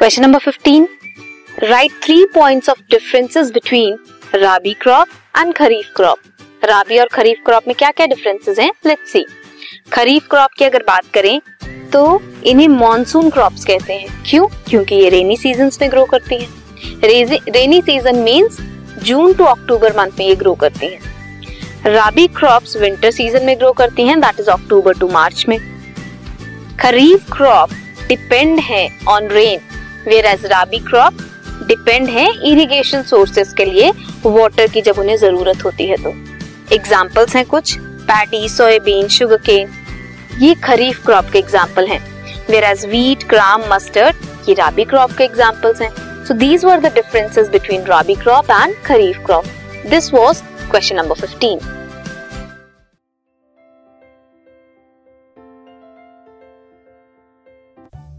Question number fifteen write three points of differences between rabi crop and kharif crop rabi और खरीफ crop में क्या क्या differences हैं? Let's see kharif crop की अगर बात करें तो इन्हें मॉनसून क्रॉप्स कहते हैं। क्यों? क्योंकि ये रेनी सीज़न में ग्रो करती हैं। Rainy season means June to October month में ये ग्रो करती हैं। राबी क्रॉप्स विंटर सीज़न में ग्रो करती हैं that is October to March में। खरीफ क्रॉप डिपेंड है on rain as rabi crop depend है इरिगेशन सोर्सेस के लिए वाटर की जब उन्हें ज़रूरत होती है तो। एग्जाम्पल्स हैं कुछ पैटी सोयाबीन शुगर केन ये खरीफ क्रॉप के एग्ज़ाम्पल हैं। Whereas wheat gram mustard ये राबी क्रॉप के एग्जाम्पल्स हैं। So these were the differences between rabi crop and kharif crop this was question number 15